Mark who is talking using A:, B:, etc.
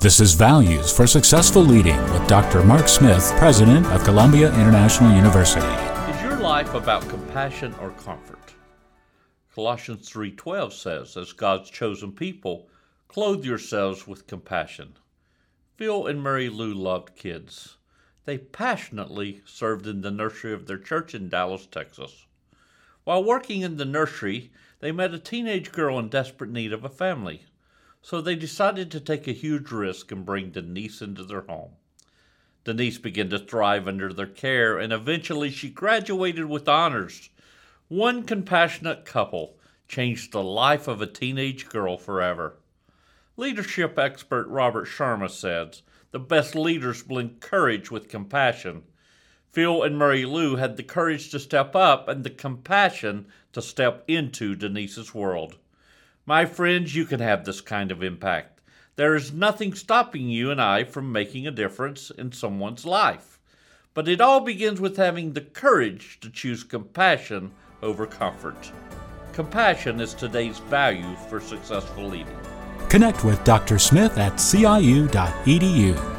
A: This is Values for Successful Leading with Dr. Mark Smith, President of Columbia International University.
B: Is your life about compassion or comfort? Colossians 3:12 says, "As God's chosen people, clothe yourselves with compassion." Phil and Mary Lou loved kids. They passionately served in the nursery of their church in Dallas, Texas. While working in the nursery, they met a teenage girl in desperate need of a family so they decided to take a huge risk and bring Denise into their home. Denise began to thrive under their care, and eventually she graduated with honors. One compassionate couple changed the life of a teenage girl forever. Leadership expert Robin Sharma says the best leaders blend courage with compassion. Phil and Mary Lou had the courage to step up and the compassion to step into Denise's world. My friends, you can have this kind of impact. There is nothing stopping you and I from making a difference in someone's life. But it all begins with having the courage to choose compassion over comfort. Compassion is today's value for successful leading.
A: Connect with Dr. Smith at ciu.edu.